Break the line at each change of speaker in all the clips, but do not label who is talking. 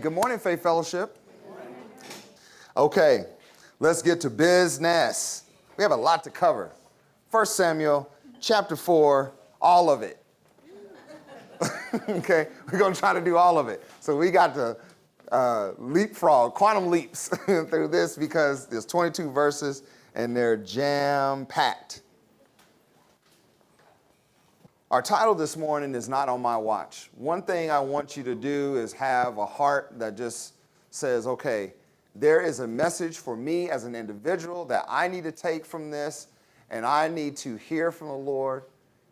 Good morning, Faith Fellowship. Okay, let's get to business. We have a lot to cover. First Samuel chapter 4, all of it. okay, we're going to try to do all of it. So we got to uh, leapfrog, quantum leaps through this because there's 22 verses and they're jam packed. Our title this morning is Not on My Watch. One thing I want you to do is have a heart that just says, okay, there is a message for me as an individual that I need to take from this, and I need to hear from the Lord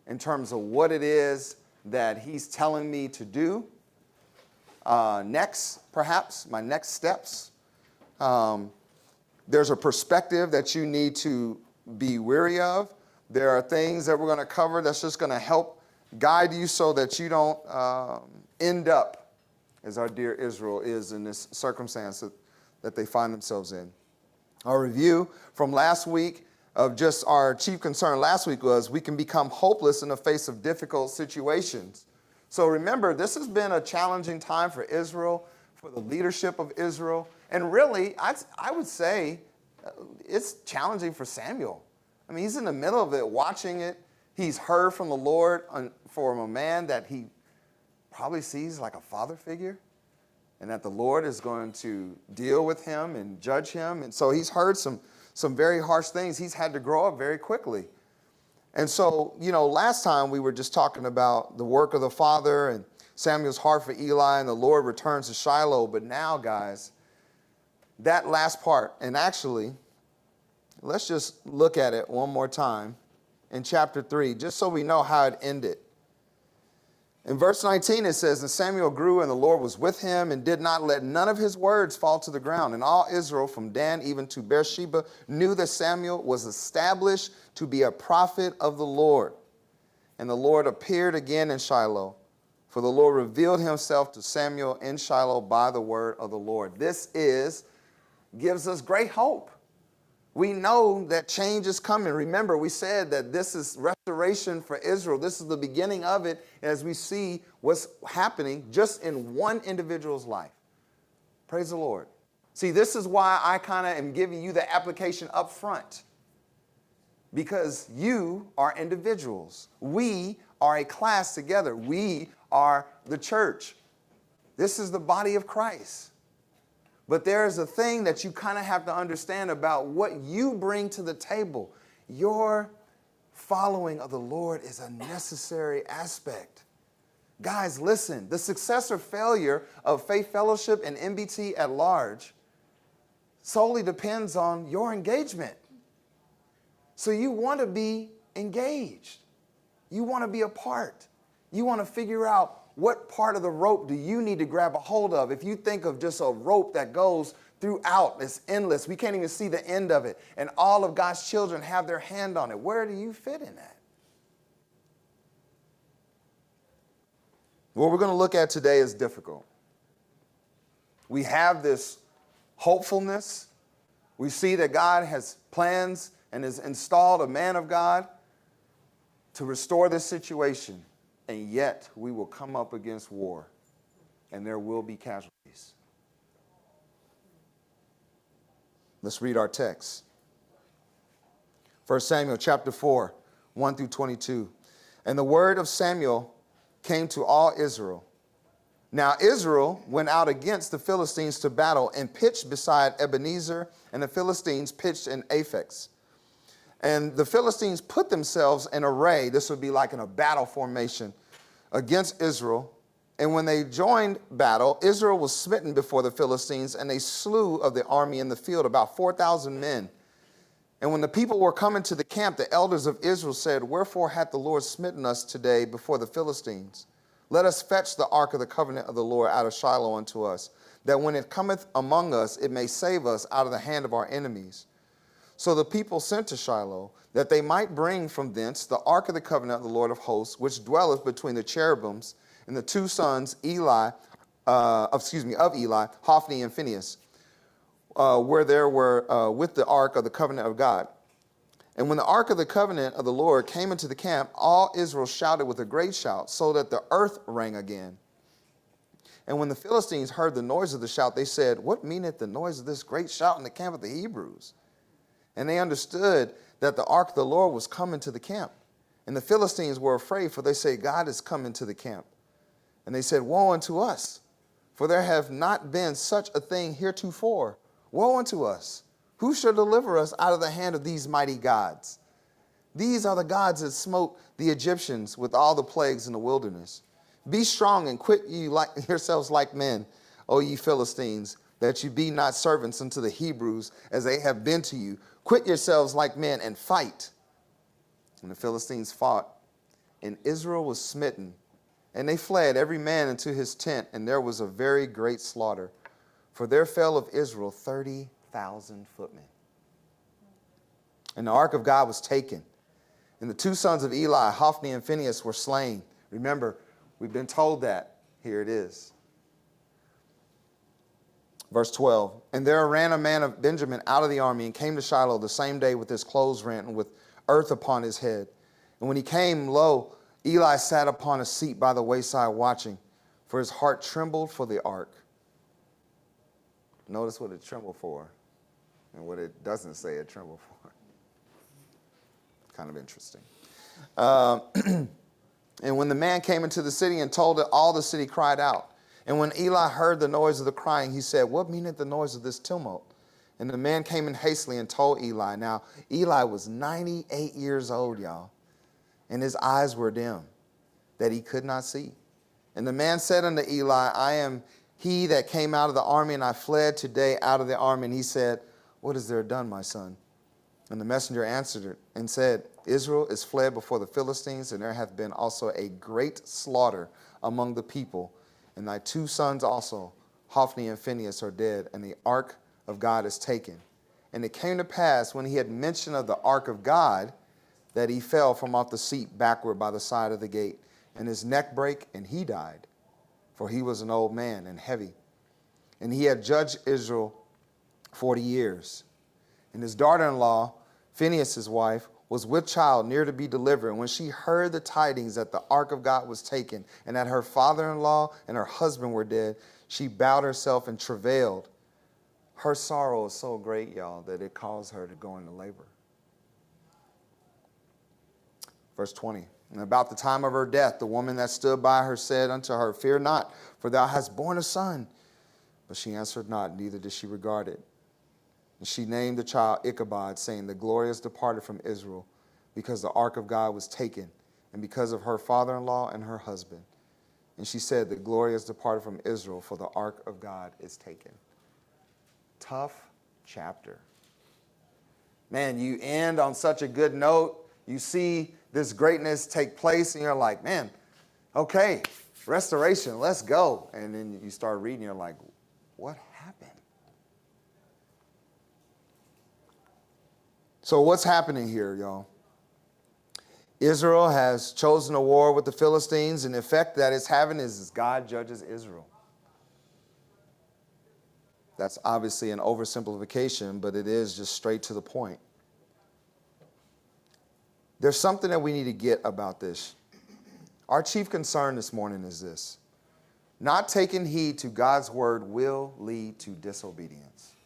in terms of what it is that He's telling me to do. Uh, next, perhaps, my next steps. Um, there's a perspective that you need to be weary of. There are things that we're going to cover that's just going to help guide you so that you don't um, end up as our dear Israel is in this circumstance that, that they find themselves in. Our review from last week of just our chief concern last week was we can become hopeless in the face of difficult situations. So remember, this has been a challenging time for Israel, for the leadership of Israel, and really, I, I would say uh, it's challenging for Samuel. I mean, he's in the middle of it, watching it. He's heard from the Lord from a man that he probably sees like a father figure, and that the Lord is going to deal with him and judge him. And so he's heard some, some very harsh things. He's had to grow up very quickly. And so, you know, last time we were just talking about the work of the Father and Samuel's heart for Eli, and the Lord returns to Shiloh. But now, guys, that last part, and actually, let's just look at it one more time in chapter 3, just so we know how it ended. In verse 19, it says, And Samuel grew, and the Lord was with him, and did not let none of his words fall to the ground. And all Israel, from Dan even to Beersheba, knew that Samuel was established to be a prophet of the Lord. And the Lord appeared again in Shiloh, for the Lord revealed himself to Samuel in Shiloh by the word of the Lord. This is, gives us great hope we know that change is coming. Remember, we said that this is restoration for Israel. This is the beginning of it as we see what's happening just in one individual's life. Praise the Lord. See, this is why I kind of am giving you the application up front. Because you are individuals. We are a class together. We are the church. This is the body of Christ. But there is a thing that you kind of have to understand about what you bring to the table. Your following of the Lord is a necessary aspect. Guys, listen, the success or failure of Faith Fellowship and MBT at large solely depends on your engagement. So you want to be engaged. You want to be a part. You want to figure out what part of the rope do you need to grab a hold of? If you think of just a rope that goes throughout, it's endless. We can't even see the end of it. And all of God's children have their hand on it. Where do you fit in that? What we're going to look at today is difficult. We have this hopefulness. We see that God has plans and has installed a man of God to restore this situation and yet we will come up against war and there will be casualties. Let's read our text. 1 Samuel chapter 4, 1 through 22. And the word of Samuel came to all Israel. Now Israel went out against the Philistines to battle and pitched beside Ebenezer, and the Philistines pitched in Aphek. And the Philistines put themselves in array. This would be like in a battle formation against Israel. And when they joined battle, Israel was smitten before the Philistines, and they slew of the army in the field about 4,000 men. And when the people were coming to the camp, the elders of Israel said, Wherefore hath the Lord smitten us today before the Philistines? Let us fetch the ark of the covenant of the Lord out of Shiloh unto us, that when it cometh among us, it may save us out of the hand of our enemies. So the people sent to Shiloh, that they might bring from thence the ark of the covenant of the Lord of hosts, which dwelleth between the cherubims, and the two sons, Eli, uh, excuse me, of Eli, Hophni and Phinehas, uh, where there were uh, with the ark of the covenant of God. And when the ark of the covenant of the Lord came into the camp, all Israel shouted with a great shout, so that the earth rang again. And when the Philistines heard the noise of the shout, they said, What meaneth the noise of this great shout in the camp of the Hebrews? And they understood that the ark of the Lord was coming to the camp. And the Philistines were afraid, for they said, God is coming to the camp. And they said, Woe unto us, for there have not been such a thing heretofore. Woe unto us! Who shall deliver us out of the hand of these mighty gods? These are the gods that smote the Egyptians with all the plagues in the wilderness. Be strong and quit ye like yourselves like men, O ye Philistines, that you be not servants unto the Hebrews as they have been to you. Quit yourselves like men and fight. And the Philistines fought, and Israel was smitten. And they fled, every man into his tent, and there was a very great slaughter. For there fell of Israel 30,000 footmen. And the ark of God was taken. And the two sons of Eli, Hophni and Phinehas, were slain. Remember, we've been told that. Here it is. Verse 12 And there ran a man of Benjamin out of the army and came to Shiloh the same day with his clothes rent and with earth upon his head. And when he came, lo, Eli sat upon a seat by the wayside watching, for his heart trembled for the ark. Notice what it trembled for and what it doesn't say it trembled for. kind of interesting. Uh, and when the man came into the city and told it, all the city cried out. And when Eli heard the noise of the crying, he said, What meaneth the noise of this tumult? And the man came in hastily and told Eli. Now, Eli was 98 years old, y'all, and his eyes were dim, that he could not see. And the man said unto Eli, I am he that came out of the army, and I fled today out of the army. And he said, What is there done, my son? And the messenger answered and said, Israel is fled before the Philistines, and there hath been also a great slaughter among the people. And thy two sons also, Hophni and Phinehas, are dead, and the ark of God is taken. And it came to pass when he had mention of the ark of God that he fell from off the seat backward by the side of the gate, and his neck brake, and he died, for he was an old man and heavy. And he had judged Israel forty years. And his daughter in law, Phinehas' wife, was with child near to be delivered. And when she heard the tidings that the ark of God was taken, and that her father in law and her husband were dead, she bowed herself and travailed. Her sorrow is so great, y'all, that it caused her to go into labor. Verse 20. And about the time of her death, the woman that stood by her said unto her, Fear not, for thou hast borne a son. But she answered not, neither did she regard it. And she named the child Ichabod, saying, The glory is departed from Israel, because the ark of God was taken, and because of her father in law and her husband. And she said, The glory is departed from Israel, for the ark of God is taken. Tough chapter. Man, you end on such a good note. You see this greatness take place, and you're like, man, okay, restoration, let's go. And then you start reading, you're like, what happened? So, what's happening here, y'all? Israel has chosen a war with the Philistines, and the effect that it's having is God judges Israel. That's obviously an oversimplification, but it is just straight to the point. There's something that we need to get about this. Our chief concern this morning is this not taking heed to God's word will lead to disobedience.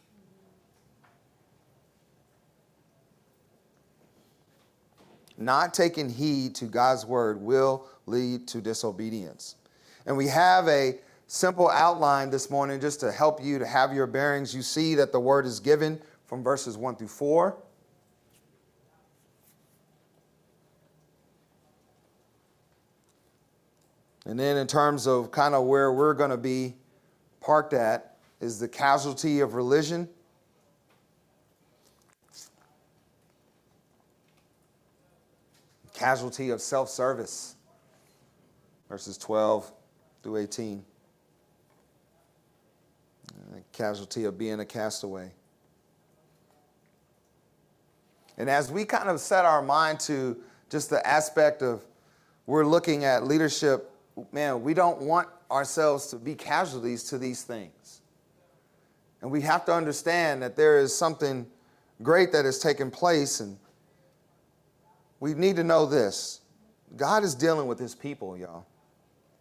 Not taking heed to God's word will lead to disobedience. And we have a simple outline this morning just to help you to have your bearings. You see that the word is given from verses 1 through 4. And then, in terms of kind of where we're going to be parked at, is the casualty of religion casualty of self service. Verses 12 through 18. Uh, casualty of being a castaway. And as we kind of set our mind to just the aspect of we're looking at leadership, man, we don't want ourselves to be casualties to these things. And we have to understand that there is something great that has taken place and we need to know this God is dealing with his people, y'all.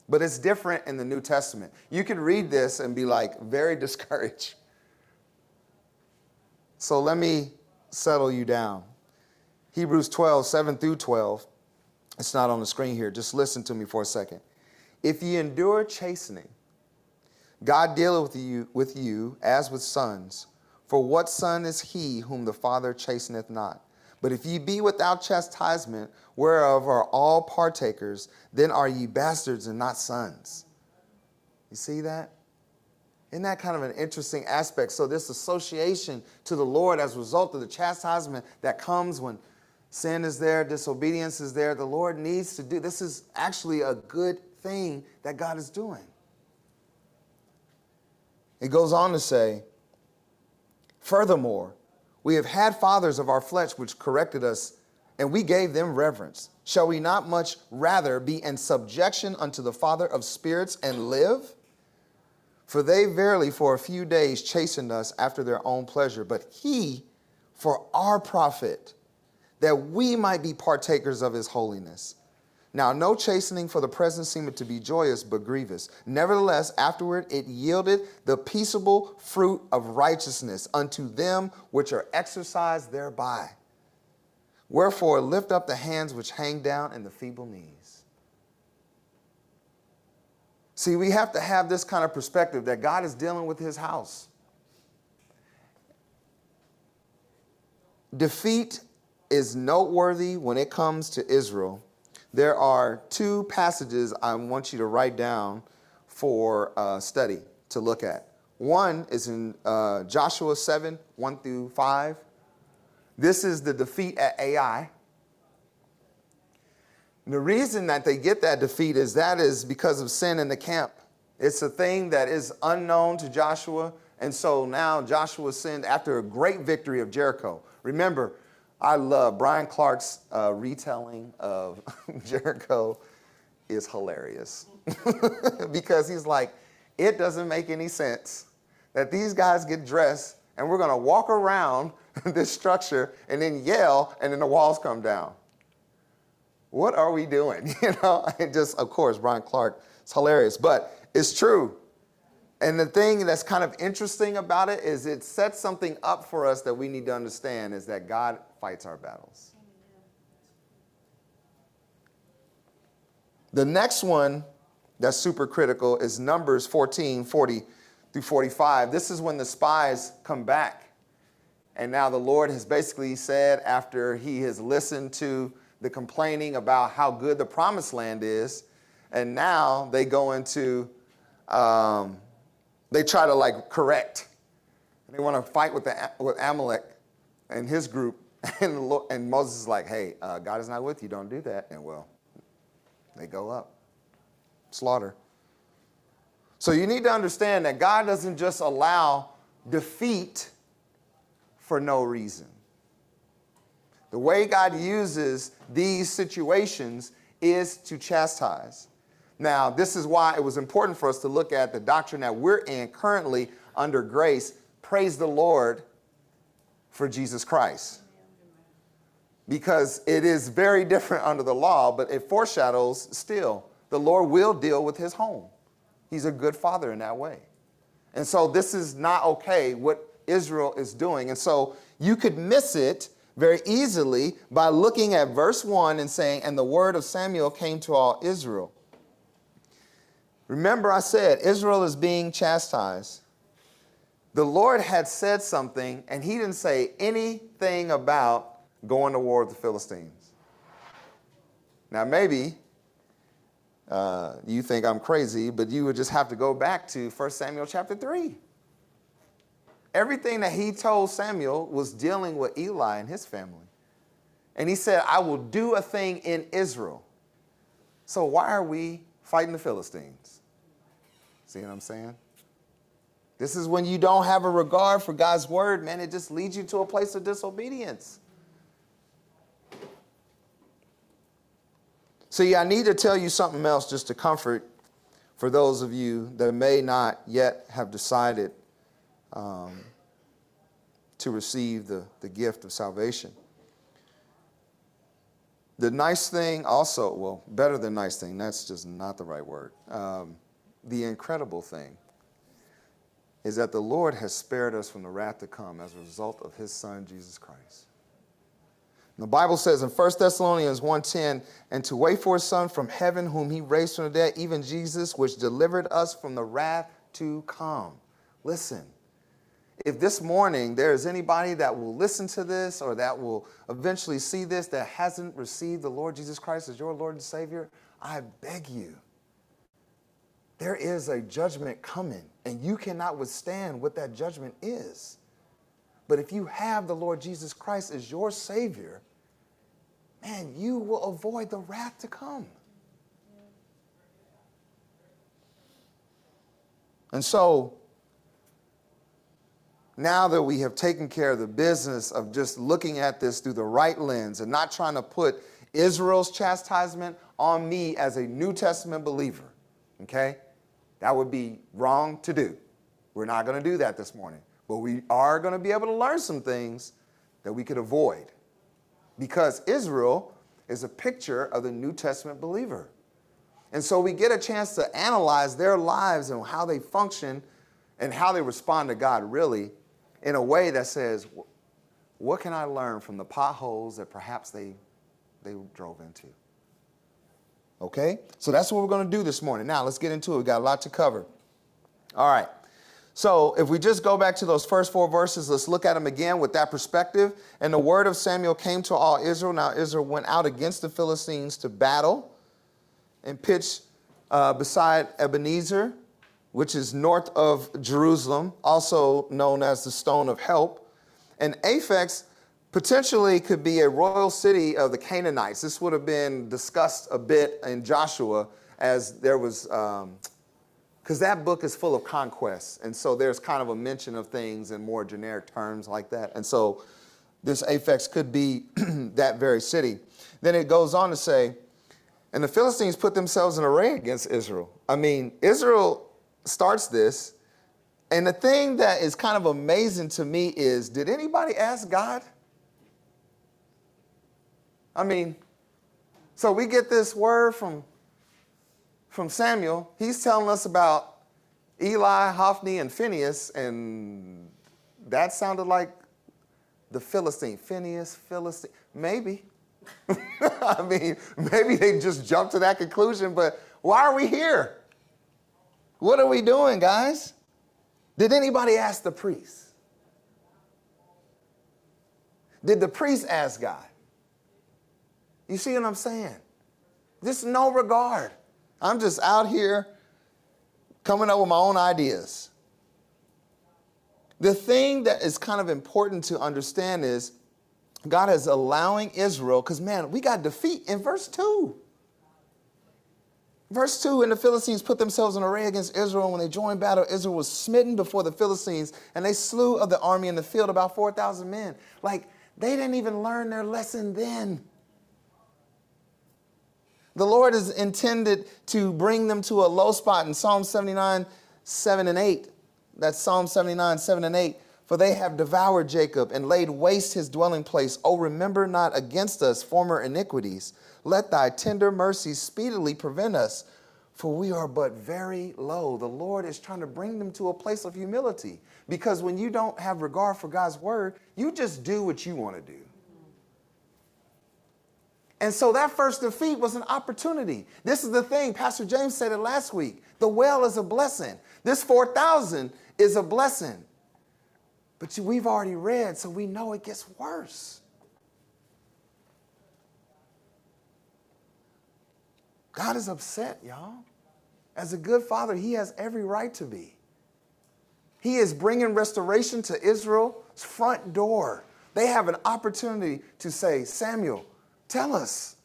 But it's different in the New Testament. You can read this and be like very discouraged. So let me settle you down. Hebrews 12, 7 through 12. It's not on the screen here. Just listen to me for a second. If ye endure chastening, God dealeth with you, with you as with sons. For what son is he whom the Father chasteneth not? But if ye be without chastisement, whereof are all partakers, then are ye bastards and not sons. You see that? Isn't that kind of an interesting aspect? So, this association to the Lord as a result of the chastisement that comes when sin is there, disobedience is there, the Lord needs to do this is actually a good thing that God is doing. It goes on to say, Furthermore, we have had fathers of our flesh which corrected us, and we gave them reverence. Shall we not much rather be in subjection unto the Father of spirits and live? For they verily for a few days chastened us after their own pleasure, but he for our profit, that we might be partakers of his holiness. Now, no chastening for the present seemed to be joyous, but grievous. Nevertheless, afterward it yielded the peaceable fruit of righteousness unto them which are exercised thereby. Wherefore, lift up the hands which hang down and the feeble knees. See, we have to have this kind of perspective that God is dealing with his house. Defeat is noteworthy when it comes to Israel there are two passages I want you to write down for uh, study to look at. One is in uh, Joshua 7 1 through 5. This is the defeat at Ai. And the reason that they get that defeat is that is because of sin in the camp. It's a thing that is unknown to Joshua. And so now Joshua sinned after a great victory of Jericho. Remember, I love Brian Clark's uh, retelling of Jericho is hilarious because he's like, it doesn't make any sense that these guys get dressed and we're going to walk around this structure and then yell and then the walls come down. What are we doing? You know, it just, of course, Brian Clark, it's hilarious, but it's true. And the thing that's kind of interesting about it is it sets something up for us that we need to understand is that God fights our battles. The next one that's super critical is Numbers 14 40 through 45. This is when the spies come back. And now the Lord has basically said, after he has listened to the complaining about how good the promised land is, and now they go into, um, they try to like correct. They want to fight with, the, with Amalek and his group. And, and Moses is like, hey, uh, God is not with you. Don't do that. And well, they go up. Slaughter. So you need to understand that God doesn't just allow defeat for no reason. The way God uses these situations is to chastise. Now, this is why it was important for us to look at the doctrine that we're in currently under grace. Praise the Lord for Jesus Christ because it is very different under the law, but it foreshadows still the Lord will deal with his home. He's a good father in that way. And so this is not okay what Israel is doing. And so you could miss it very easily by looking at verse 1 and saying, And the word of Samuel came to all Israel. Remember, I said Israel is being chastised. The Lord had said something, and he didn't say anything about going to war with the Philistines. Now, maybe uh, you think I'm crazy, but you would just have to go back to 1 Samuel chapter 3. Everything that he told Samuel was dealing with Eli and his family. And he said, I will do a thing in Israel. So why are we fighting the Philistines? See what I'm saying? This is when you don't have a regard for God's word, man. It just leads you to a place of disobedience. See, I need to tell you something else just to comfort for those of you that may not yet have decided um, to receive the, the gift of salvation. The nice thing, also, well, better than nice thing, that's just not the right word. Um, the incredible thing is that the Lord has spared us from the wrath to come as a result of his son, Jesus Christ. The Bible says in 1 Thessalonians 1:10, and to wait for his son from heaven, whom he raised from the dead, even Jesus, which delivered us from the wrath to come. Listen, if this morning there is anybody that will listen to this or that will eventually see this that hasn't received the Lord Jesus Christ as your Lord and Savior, I beg you, there is a judgment coming, and you cannot withstand what that judgment is. But if you have the Lord Jesus Christ as your Savior, man, you will avoid the wrath to come. And so, now that we have taken care of the business of just looking at this through the right lens and not trying to put Israel's chastisement on me as a New Testament believer, okay? That would be wrong to do. We're not going to do that this morning. But we are going to be able to learn some things that we could avoid. Because Israel is a picture of the New Testament believer. And so we get a chance to analyze their lives and how they function and how they respond to God, really, in a way that says, what can I learn from the potholes that perhaps they, they drove into? Okay? So that's what we're going to do this morning. Now, let's get into it. We've got a lot to cover. All right. So, if we just go back to those first four verses, let's look at them again with that perspective. And the word of Samuel came to all Israel. Now, Israel went out against the Philistines to battle and pitched uh, beside Ebenezer, which is north of Jerusalem, also known as the Stone of Help. And Aphek potentially could be a royal city of the Canaanites. This would have been discussed a bit in Joshua as there was, because that book is full of conquests. And so there's kind of a mention of things in more generic terms like that. And so this Aphek could be that very city. Then it goes on to say, and the Philistines put themselves in array against Israel. I mean, Israel starts this. And the thing that is kind of amazing to me is did anybody ask God? I mean, so we get this word from, from Samuel. He's telling us about Eli, Hophni, and Phinehas, and that sounded like the Philistine. Phinehas, Philistine, maybe. I mean, maybe they just jumped to that conclusion, but why are we here? What are we doing, guys? Did anybody ask the priest? Did the priest ask God? You see what I'm saying? Just no regard. I'm just out here coming up with my own ideas. The thing that is kind of important to understand is God is allowing Israel, because man, we got defeat in verse 2. Verse 2 And the Philistines put themselves in array against Israel. When they joined battle, Israel was smitten before the Philistines, and they slew of the army in the field about 4,000 men. Like, they didn't even learn their lesson then. The Lord is intended to bring them to a low spot in Psalm 79, 7 and 8. That's Psalm 79, 7 and 8. For they have devoured Jacob and laid waste his dwelling place. Oh, remember not against us former iniquities. Let thy tender mercies speedily prevent us, for we are but very low. The Lord is trying to bring them to a place of humility. Because when you don't have regard for God's word, you just do what you want to do. And so that first defeat was an opportunity. This is the thing, Pastor James said it last week. The well is a blessing. This 4,000 is a blessing. But we've already read, so we know it gets worse. God is upset, y'all. As a good father, he has every right to be. He is bringing restoration to Israel's front door. They have an opportunity to say, Samuel, Tell us.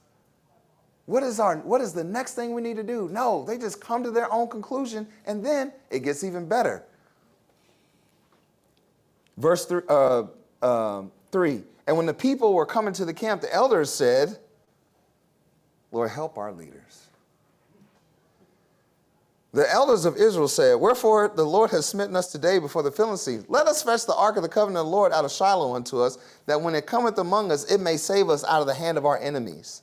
What is, our, what is the next thing we need to do? No, they just come to their own conclusion, and then it gets even better. Verse uh, uh, 3 And when the people were coming to the camp, the elders said, Lord, help our leaders. The elders of Israel said, Wherefore the Lord has smitten us today before the Philistines. Let us fetch the ark of the covenant of the Lord out of Shiloh unto us, that when it cometh among us, it may save us out of the hand of our enemies.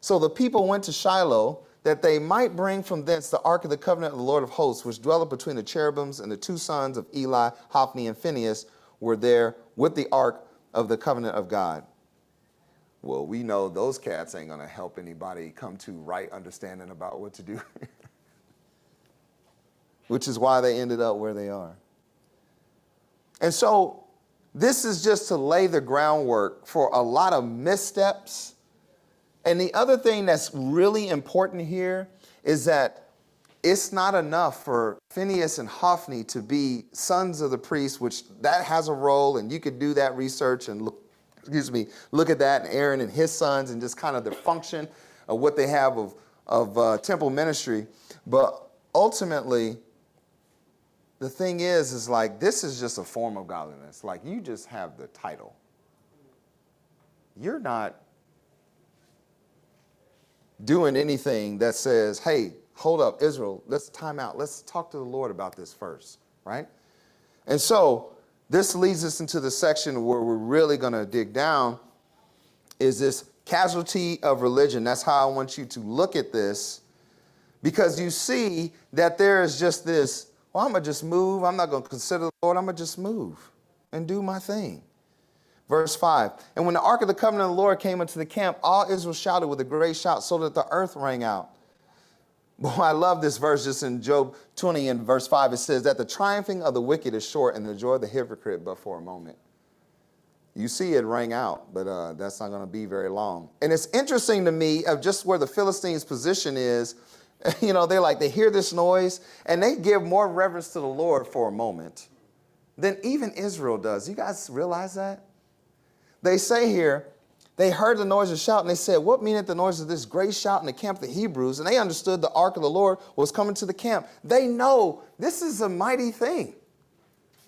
So the people went to Shiloh that they might bring from thence the ark of the covenant of the Lord of hosts, which dwelleth between the cherubims, and the two sons of Eli, Hophni, and Phinehas were there with the ark of the covenant of God. Well, we know those cats ain't to help anybody come to right understanding about what to do, which is why they ended up where they are. And so, this is just to lay the groundwork for a lot of missteps and the other thing that's really important here is that it's not enough for Phinehas and Hophni to be sons of the priest, which that has a role, and you could do that research and look, excuse me, look at that, and Aaron and his sons, and just kind of the function of what they have of, of uh, temple ministry. But ultimately, the thing is, is like this is just a form of godliness. Like you just have the title. You're not doing anything that says, hey, hold up, Israel, let's time out. Let's talk to the Lord about this first, right? And so this leads us into the section where we're really going to dig down is this casualty of religion. That's how I want you to look at this because you see that there is just this, well, I'm going to just move. I'm not going to consider the Lord. I'm going to just move and do my thing. Verse 5 And when the ark of the covenant of the Lord came into the camp, all Israel shouted with a great shout so that the earth rang out. Boy, I love this verse just in Job 20 and verse 5. It says that the triumphing of the wicked is short and the joy of the hypocrite but for a moment. You see it rang out, but uh, that's not going to be very long. And it's interesting to me of just where the Philistines' position is. You know, they're like, they hear this noise and they give more reverence to the Lord for a moment than even Israel does. You guys realize that? They say here, they heard the noise of shout and they said, What meaneth the noise of this great shout in the camp of the Hebrews? And they understood the ark of the Lord was coming to the camp. They know this is a mighty thing.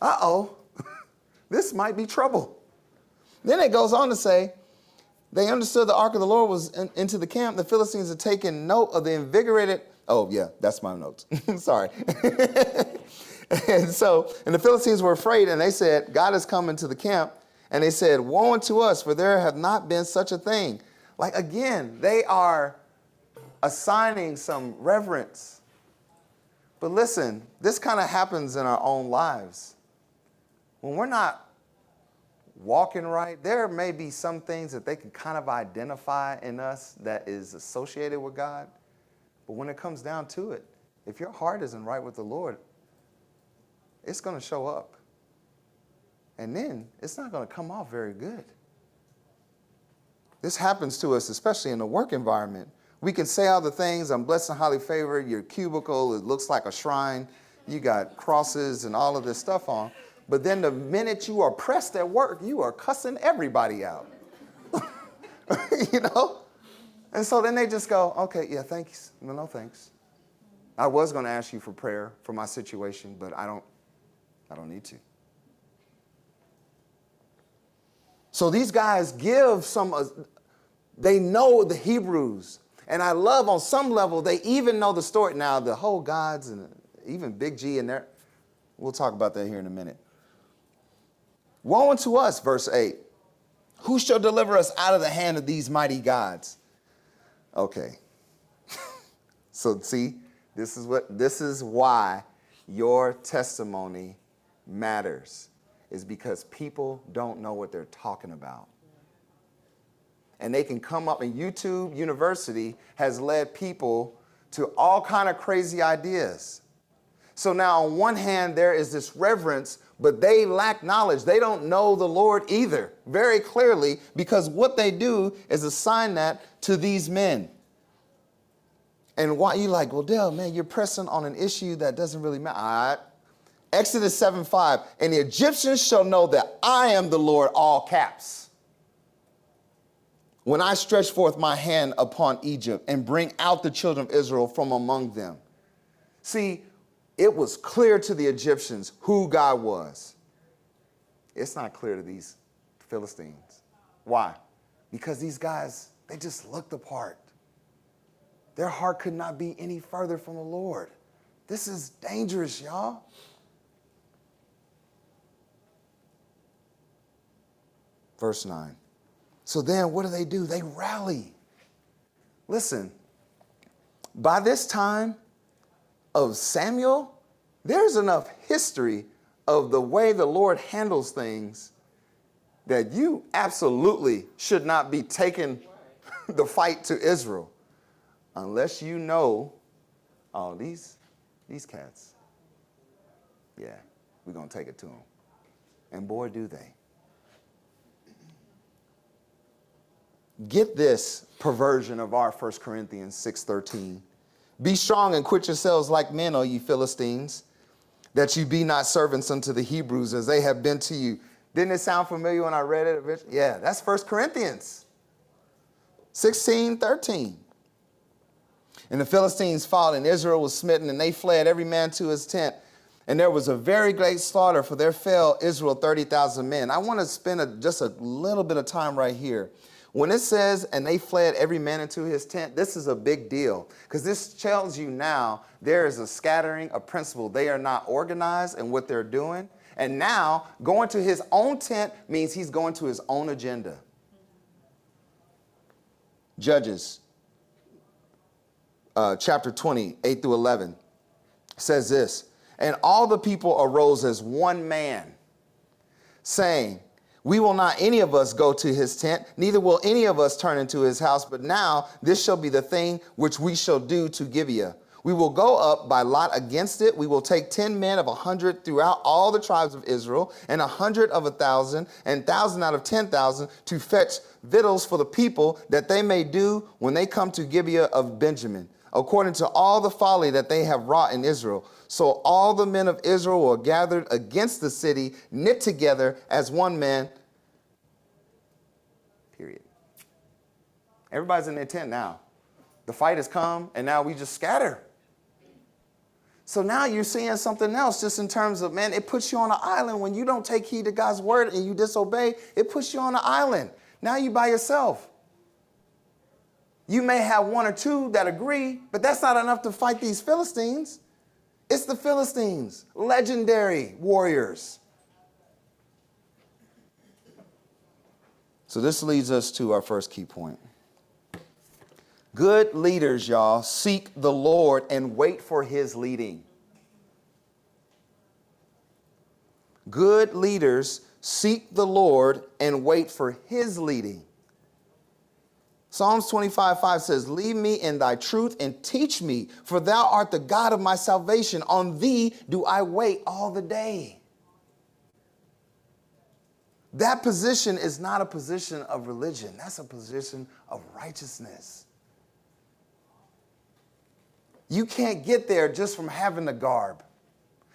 Uh oh, this might be trouble. Then it goes on to say, they understood the ark of the Lord was in, into the camp. The Philistines had taken note of the invigorated. Oh, yeah, that's my notes. Sorry. and so, and the Philistines were afraid and they said, God is coming to the camp. And they said, Woe unto us, for there have not been such a thing. Like again, they are assigning some reverence. But listen, this kind of happens in our own lives. When we're not walking right, there may be some things that they can kind of identify in us that is associated with God. But when it comes down to it, if your heart isn't right with the Lord, it's going to show up. And then it's not going to come off very good. This happens to us, especially in the work environment. We can say all the things, I'm blessed and highly favored, your cubicle, it looks like a shrine, you got crosses and all of this stuff on. But then the minute you are pressed at work, you are cussing everybody out. you know? And so then they just go, okay, yeah, thanks. No, no thanks. I was going to ask you for prayer for my situation, but I don't I don't need to. So these guys give some, uh, they know the Hebrews. And I love on some level, they even know the story. Now, the whole gods and even Big G in there, we'll talk about that here in a minute. Woe unto us, verse 8. Who shall deliver us out of the hand of these mighty gods? Okay. so see, this is what this is why your testimony matters is because people don't know what they're talking about. And they can come up and YouTube University has led people to all kind of crazy ideas. So now on one hand there is this reverence, but they lack knowledge. They don't know the Lord either, very clearly, because what they do is assign that to these men. And why you like, well, Dale, man, you're pressing on an issue that doesn't really matter. Exodus 7 5, and the Egyptians shall know that I am the Lord, all caps. When I stretch forth my hand upon Egypt and bring out the children of Israel from among them. See, it was clear to the Egyptians who God was. It's not clear to these Philistines. Why? Because these guys, they just looked the part. Their heart could not be any further from the Lord. This is dangerous, y'all. Verse 9. So then what do they do? They rally. listen, by this time of Samuel, there's enough history of the way the Lord handles things that you absolutely should not be taking the fight to Israel unless you know all these these cats. Yeah, we're going to take it to them. And boy, do they. Get this perversion of our 1 Corinthians 6:13. Be strong and quit yourselves like men, O ye Philistines, that you be not servants unto the Hebrews as they have been to you. Didn't it sound familiar when I read it? Yeah, that's 1 Corinthians 16, 13. And the Philistines fought, and Israel was smitten, and they fled every man to his tent. And there was a very great slaughter, for there fell Israel 30,000 men. I want to spend a, just a little bit of time right here. When it says, and they fled every man into his tent, this is a big deal because this tells you now there is a scattering, a principle. They are not organized in what they're doing. And now going to his own tent means he's going to his own agenda. Judges uh, chapter 20, 8 through 11 says this And all the people arose as one man, saying, we will not any of us go to his tent, neither will any of us turn into his house, but now this shall be the thing which we shall do to Gibeah. We will go up by lot against it. We will take ten men of a hundred throughout all the tribes of Israel, and a hundred of a thousand, and thousand out of ten thousand to fetch victuals for the people, that they may do when they come to Gibeah of Benjamin, according to all the folly that they have wrought in Israel. So all the men of Israel were gathered against the city, knit together as one man. Period. Everybody's in their tent now. The fight has come, and now we just scatter. So now you're seeing something else just in terms of, man, it puts you on an island when you don't take heed to God's word and you disobey, it puts you on an island. Now you by yourself. You may have one or two that agree, but that's not enough to fight these Philistines. It's the Philistines, legendary warriors. So this leads us to our first key point. Good leaders, y'all, seek the Lord and wait for his leading. Good leaders seek the Lord and wait for his leading. Psalms 25, 5 says, Lead me in thy truth and teach me, for thou art the God of my salvation. On thee do I wait all the day. That position is not a position of religion, that's a position of righteousness. You can't get there just from having the garb,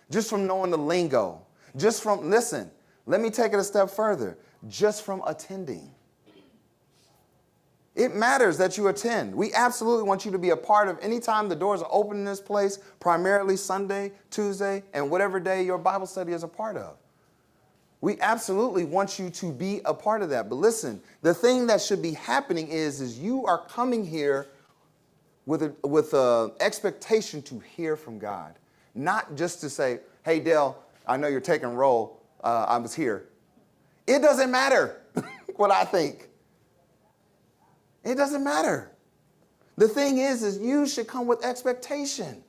just from knowing the lingo, just from, listen, let me take it a step further, just from attending. It matters that you attend. We absolutely want you to be a part of any time the doors are open in this place, primarily Sunday, Tuesday, and whatever day your Bible study is a part of. We absolutely want you to be a part of that. But listen, the thing that should be happening is, is you are coming here with a, with a expectation to hear from God, not just to say, "Hey, Dale, I know you're taking roll. Uh, I was here." It doesn't matter what I think. It doesn't matter. The thing is, is you should come with expectation.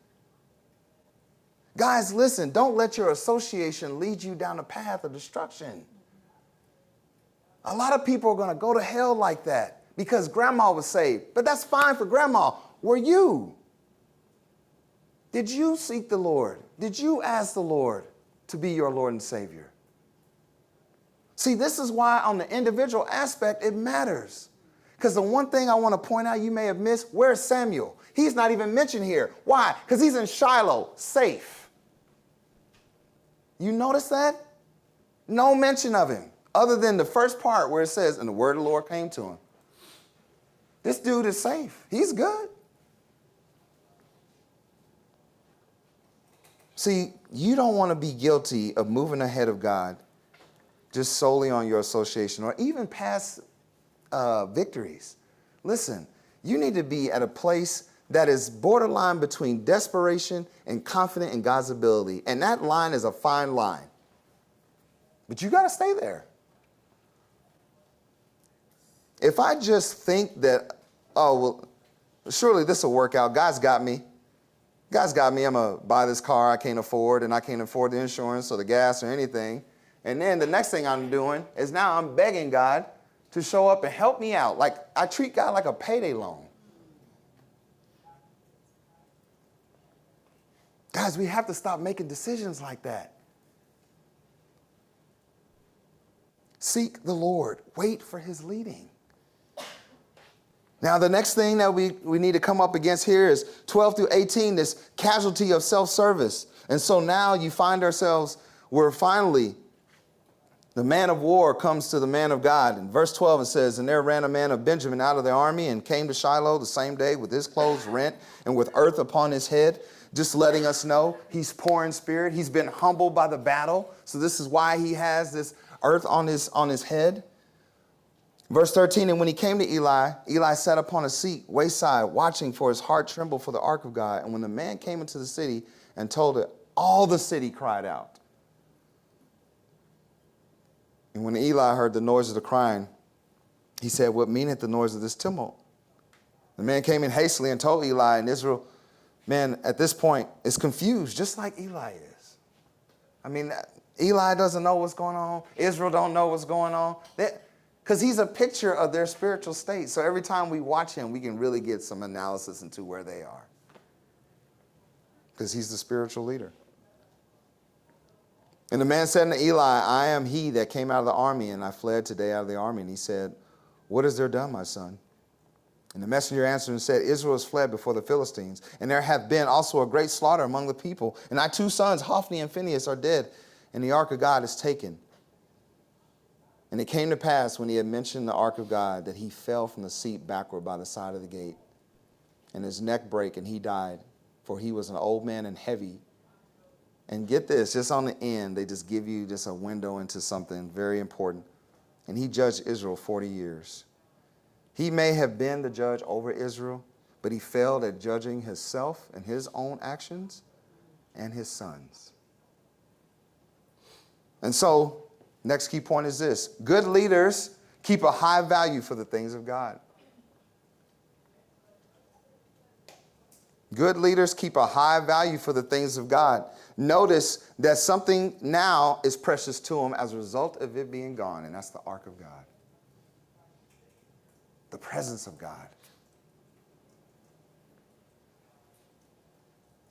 Guys, listen, don't let your association lead you down a path of destruction. A lot of people are going to go to hell like that because grandma was saved. But that's fine for grandma were you? Did you seek the Lord? Did you ask the Lord to be your Lord and Savior? See, this is why on the individual aspect it matters. Because the one thing I want to point out you may have missed where's Samuel? He's not even mentioned here. Why? Because he's in Shiloh, safe. You notice that? No mention of him, other than the first part where it says, and the word of the Lord came to him. This dude is safe. He's good. See, you don't want to be guilty of moving ahead of God just solely on your association or even past uh, victories. Listen, you need to be at a place that is borderline between desperation and confident in God's ability. And that line is a fine line. But you got to stay there. If I just think that, oh, well, surely this will work out. God's got me. God's got me. I'm going to buy this car I can't afford, and I can't afford the insurance or the gas or anything. And then the next thing I'm doing is now I'm begging God to show up and help me out. Like I treat God like a payday loan. Guys, we have to stop making decisions like that. Seek the Lord, wait for his leading. Now, the next thing that we, we need to come up against here is 12 through 18, this casualty of self service. And so now you find ourselves, we're finally, the man of war comes to the man of God. In verse 12, it says, And there ran a man of Benjamin out of the army and came to Shiloh the same day with his clothes rent and with earth upon his head, just letting us know he's poor in spirit. He's been humbled by the battle. So this is why he has this earth on his, on his head. Verse 13, and when he came to Eli, Eli sat upon a seat, wayside, watching, for his heart trembled for the ark of God. And when the man came into the city and told it, all the city cried out. And when Eli heard the noise of the crying, he said, What meaneth the noise of this tumult? The man came in hastily and told Eli, and Israel, man, at this point, is confused, just like Eli is. I mean, Eli doesn't know what's going on. Israel don't know what's going on. Because he's a picture of their spiritual state. So every time we watch him, we can really get some analysis into where they are. Because he's the spiritual leader. And the man said to Eli, I am he that came out of the army, and I fled today out of the army. And he said, What is there done, my son? And the messenger answered and said, Israel has fled before the Philistines, and there hath been also a great slaughter among the people. And thy two sons, Hophni and Phinehas, are dead, and the ark of God is taken. And it came to pass when he had mentioned the ark of God that he fell from the seat backward by the side of the gate, and his neck brake, and he died, for he was an old man and heavy. And get this, just on the end, they just give you just a window into something very important. And he judged Israel 40 years. He may have been the judge over Israel, but he failed at judging himself and his own actions and his sons. And so Next key point is this good leaders keep a high value for the things of God. Good leaders keep a high value for the things of God. Notice that something now is precious to him as a result of it being gone, and that's the ark of God. The presence of God.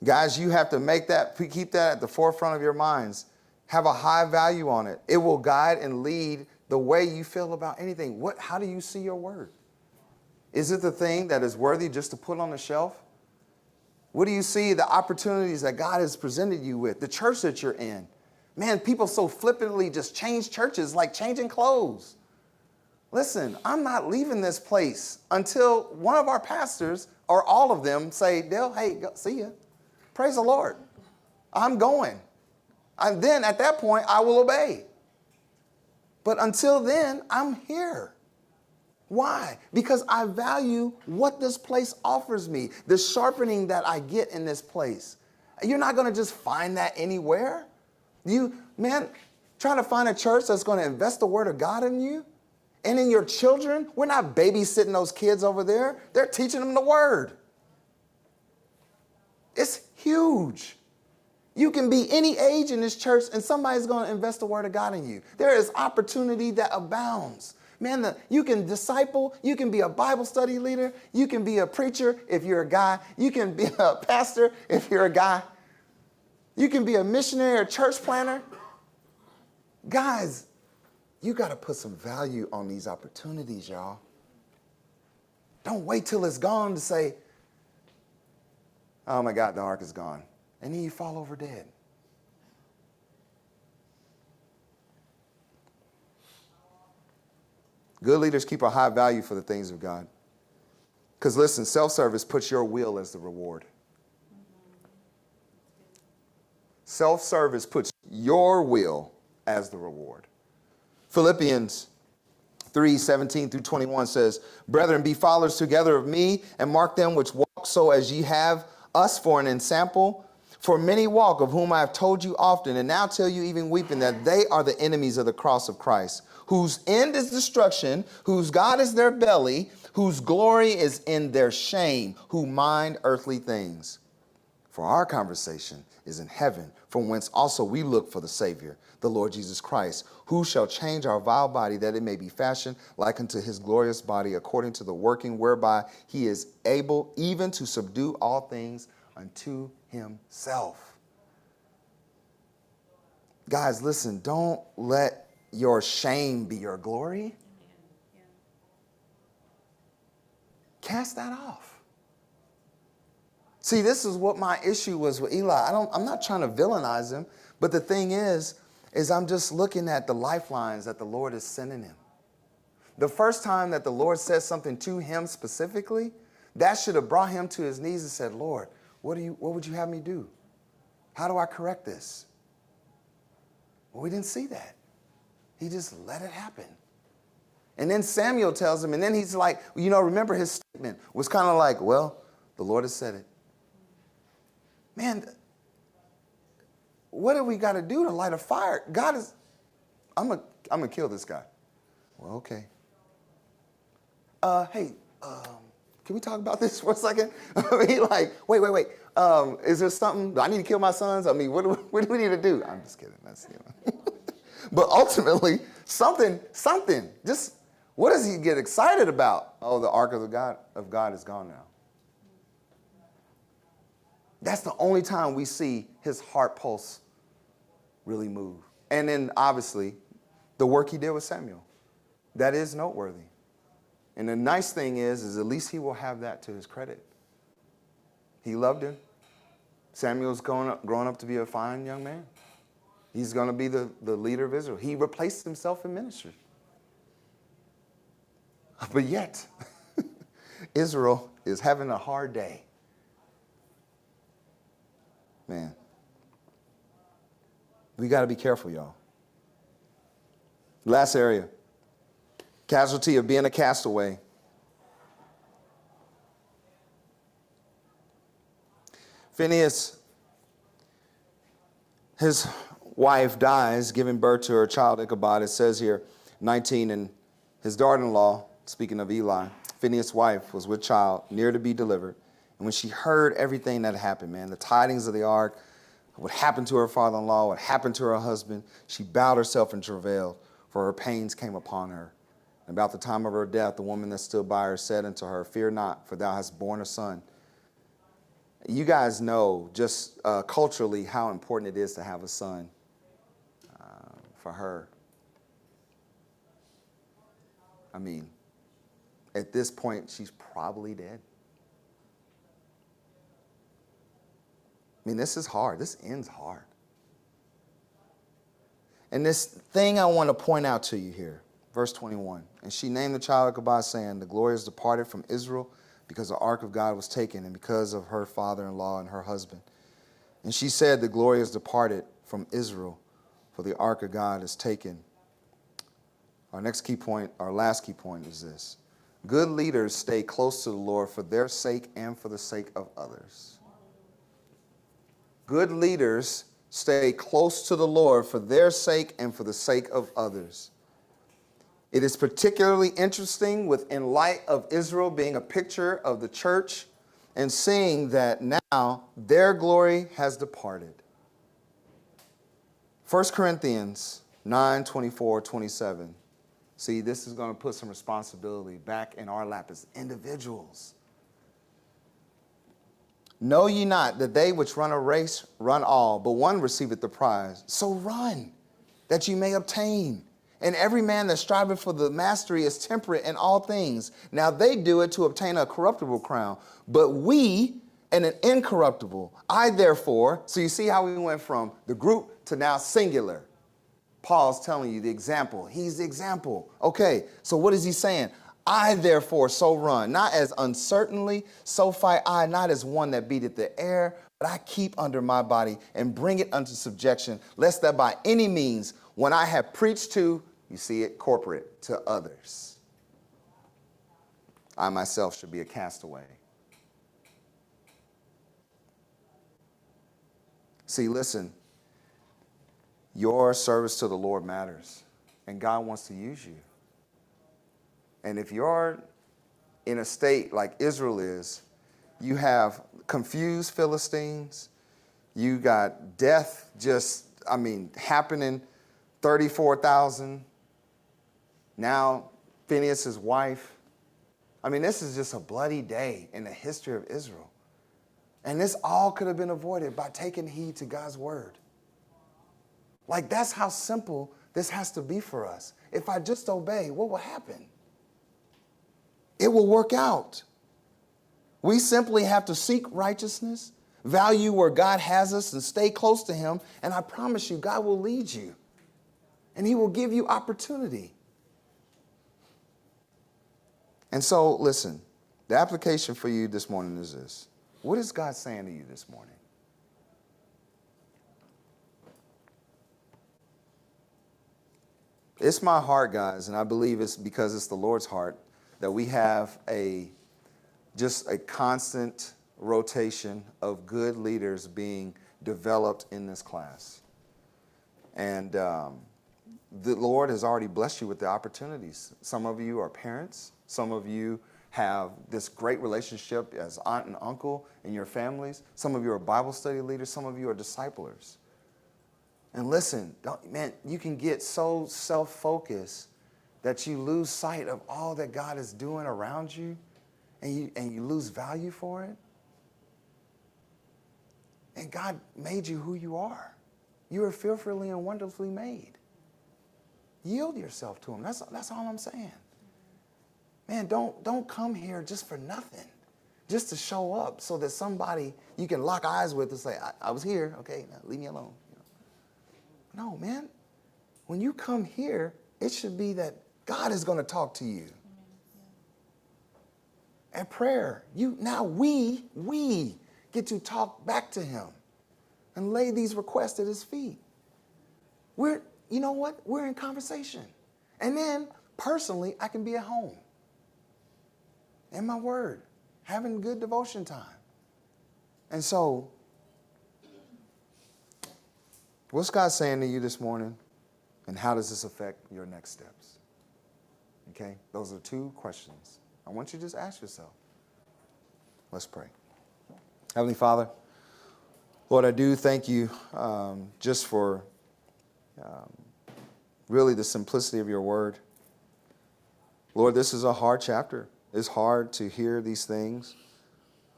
Guys, you have to make that, keep that at the forefront of your minds have a high value on it. It will guide and lead the way you feel about anything. What, how do you see your word? Is it the thing that is worthy just to put on the shelf? What do you see the opportunities that God has presented you with, the church that you're in? Man, people so flippantly just change churches like changing clothes. Listen, I'm not leaving this place until one of our pastors or all of them say, Dale, hey, go, see ya. Praise the Lord. I'm going. And then at that point, I will obey. But until then, I'm here. Why? Because I value what this place offers me, the sharpening that I get in this place. You're not going to just find that anywhere. You, man, trying to find a church that's going to invest the word of God in you and in your children. We're not babysitting those kids over there, they're teaching them the word. It's huge. You can be any age in this church, and somebody's going to invest the word of God in you. There is opportunity that abounds. Man, the, you can disciple, you can be a Bible study leader, you can be a preacher if you're a guy, you can be a pastor if you're a guy, you can be a missionary or church planter. Guys, you got to put some value on these opportunities, y'all. Don't wait till it's gone to say, oh my God, the ark is gone and then you fall over dead. Good leaders keep a high value for the things of God. Because listen, self service puts your will as the reward. Self service puts your will as the reward. Philippians 3 17 through 21 says, Brethren, be followers together of me, and mark them which walk so as ye have us for an ensample For many walk, of whom I have told you often, and now tell you even weeping, that they are the enemies of the cross of Christ, whose end is destruction, whose God is their belly, whose glory is in their shame, who mind earthly things. For our conversation is in heaven, from whence also we look for the Savior, the Lord Jesus Christ, who shall change our vile body that it may be fashioned like unto his glorious body, according to the working whereby he is able even to subdue all things unto himself. Guys, listen, don't let your shame be your glory. Cast that off. See, this is what my issue was with Eli. I don't, I'm not trying to villainize him, but the thing is, is I'm just looking at the lifelines that the Lord is sending him. The first time that the Lord said something to him specifically, that should have brought him to his knees and said, Lord, what, do you, what would you have me do? How do I correct this? Well, we didn't see that. He just let it happen. And then Samuel tells him, and then he's like, you know, remember his statement was kind of like, well, the Lord has said it man, what do we got to do to light a fire? God is, I'm going I'm to kill this guy. Well, okay. Uh, hey, um, can we talk about this for a second? I mean, like, wait, wait, wait. Um, is there something? Do I need to kill my sons? I mean, what do we, what do we need to do? I'm just kidding. That's, you know. but ultimately, something, something. Just what does he get excited about? Oh, the ark of the God of God is gone now. That's the only time we see his heart pulse really move. And then obviously, the work he did with Samuel. That is noteworthy. And the nice thing is, is at least he will have that to his credit. He loved him. Samuel's growing up, growing up to be a fine young man. He's going to be the, the leader of Israel. He replaced himself in ministry. But yet, Israel is having a hard day Man. We got to be careful, y'all. Last area casualty of being a castaway. Phinehas, his wife dies, giving birth to her child Ichabod. It says here, 19, and his daughter in law, speaking of Eli, Phinehas' wife, was with child, near to be delivered. And when she heard everything that happened, man, the tidings of the ark, what happened to her father in law, what happened to her husband, she bowed herself and travailed, for her pains came upon her. And about the time of her death, the woman that stood by her said unto her, Fear not, for thou hast borne a son. You guys know just uh, culturally how important it is to have a son uh, for her. I mean, at this point, she's probably dead. I mean, this is hard. This ends hard. And this thing I want to point out to you here, verse 21. And she named the child Ichabod, saying, The glory is departed from Israel because the ark of God was taken, and because of her father in law and her husband. And she said, The glory is departed from Israel, for the ark of God is taken. Our next key point, our last key point is this good leaders stay close to the Lord for their sake and for the sake of others. Good leaders stay close to the Lord for their sake and for the sake of others. It is particularly interesting with in light of Israel being a picture of the church and seeing that now their glory has departed. 1 Corinthians 9 24, 27. See, this is going to put some responsibility back in our lap as individuals. Know ye not that they which run a race run all, but one receiveth the prize? So run, that ye may obtain. And every man that striveth for the mastery is temperate in all things. Now they do it to obtain a corruptible crown, but we and an incorruptible. I therefore, so you see how we went from the group to now singular. Paul's telling you the example. He's the example. Okay, so what is he saying? I therefore so run, not as uncertainly, so fight I, not as one that beateth the air, but I keep under my body and bring it unto subjection, lest that by any means, when I have preached to, you see it, corporate, to others, I myself should be a castaway. See, listen, your service to the Lord matters, and God wants to use you. And if you're in a state like Israel is, you have confused Philistines, you got death just, I mean, happening, 34,000. Now, Phinehas' wife. I mean, this is just a bloody day in the history of Israel. And this all could have been avoided by taking heed to God's word. Like, that's how simple this has to be for us. If I just obey, what will happen? It will work out. We simply have to seek righteousness, value where God has us, and stay close to Him. And I promise you, God will lead you and He will give you opportunity. And so, listen, the application for you this morning is this What is God saying to you this morning? It's my heart, guys, and I believe it's because it's the Lord's heart that we have a just a constant rotation of good leaders being developed in this class. And um, the Lord has already blessed you with the opportunities. Some of you are parents, some of you have this great relationship as aunt and uncle in your families. Some of you are Bible study leaders, some of you are disciplers. And listen, man, you can get so self focused that you lose sight of all that God is doing around you and you, and you lose value for it. And God made you who you are. You are fearfully and wonderfully made. Yield yourself to Him. That's, that's all I'm saying. Man, don't, don't come here just for nothing, just to show up so that somebody you can lock eyes with and say, I, I was here, okay, now leave me alone. No, man. When you come here, it should be that God is going to talk to you. And prayer, you now we, we get to talk back to him and lay these requests at his feet. We're, you know what? We're in conversation. And then personally, I can be at home in my word, having good devotion time. And so, what's God saying to you this morning? And how does this affect your next steps? Okay, those are two questions. I want you to just ask yourself. Let's pray. Heavenly Father, Lord, I do thank you um, just for um, really the simplicity of your word. Lord, this is a hard chapter. It's hard to hear these things.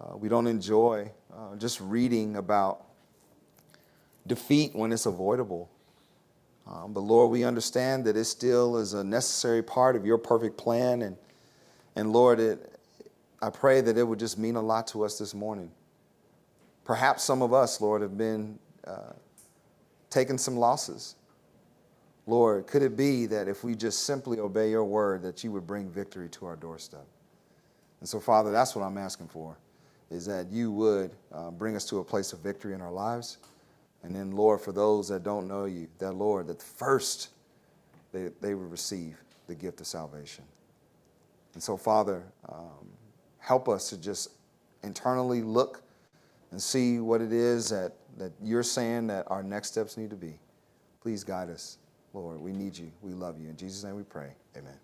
Uh, we don't enjoy uh, just reading about defeat when it's avoidable. Um, but Lord, we understand that it still is a necessary part of your perfect plan. And, and Lord, it, I pray that it would just mean a lot to us this morning. Perhaps some of us, Lord, have been uh, taking some losses. Lord, could it be that if we just simply obey your word, that you would bring victory to our doorstep? And so, Father, that's what I'm asking for, is that you would uh, bring us to a place of victory in our lives. And then, Lord, for those that don't know you, that, Lord, that first they, they will receive the gift of salvation. And so, Father, um, help us to just internally look and see what it is that, that you're saying that our next steps need to be. Please guide us, Lord. We need you. We love you. In Jesus' name we pray. Amen.